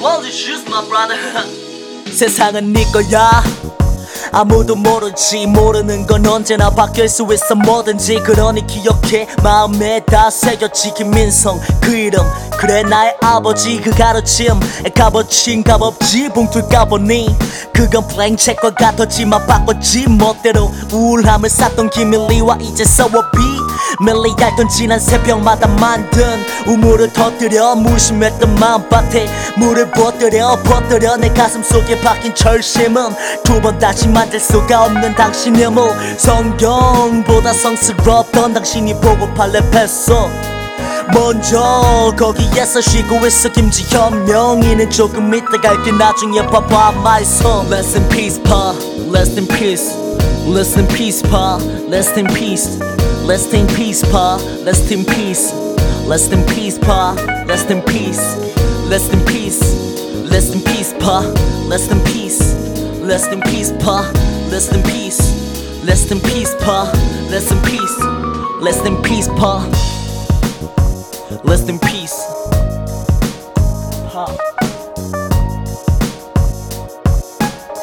gold shoes my brother. 세상은 네 거야. 아무도 모르지 모르는 건 언제나 바뀔 수 있어 뭐든지. 그러니 기억해 마음에 다 새겼지. 김민성 그 이름. 그래 나의 아버지 그 가르침. 값어친 값없지 봉투 까보니. 그건 블랭책과 같았지만 바꿨지. 멋대로 우울함을 쌌던 김일리와 이제 서워비 멜리 얇던 지난 새벽마다 만든 우물을 터뜨려 무심했던 마음밭에 물을 퍼뜨려 퍼뜨려 내 가슴 속에 박힌 철심은 두 번 다시 만들 수가 없는 당신의 물 성경보다 성스럽던 당신이 보고팔 랩했어 먼저 거기에서 쉬고 있어 김지현 명의는 조금 이따 갈게 나중에 봐봐 my son Rest in peace pa Rest in peace Rest in peace pa Rest in peace Rest in peace pa Rest in peace Rest in peace pa Rest in peace Rest in peace Rest in peace pa Rest in peace Rest in peace pa Rest in peace Rest in peace pa Rest in peace Rest in peace pa Rest in peace.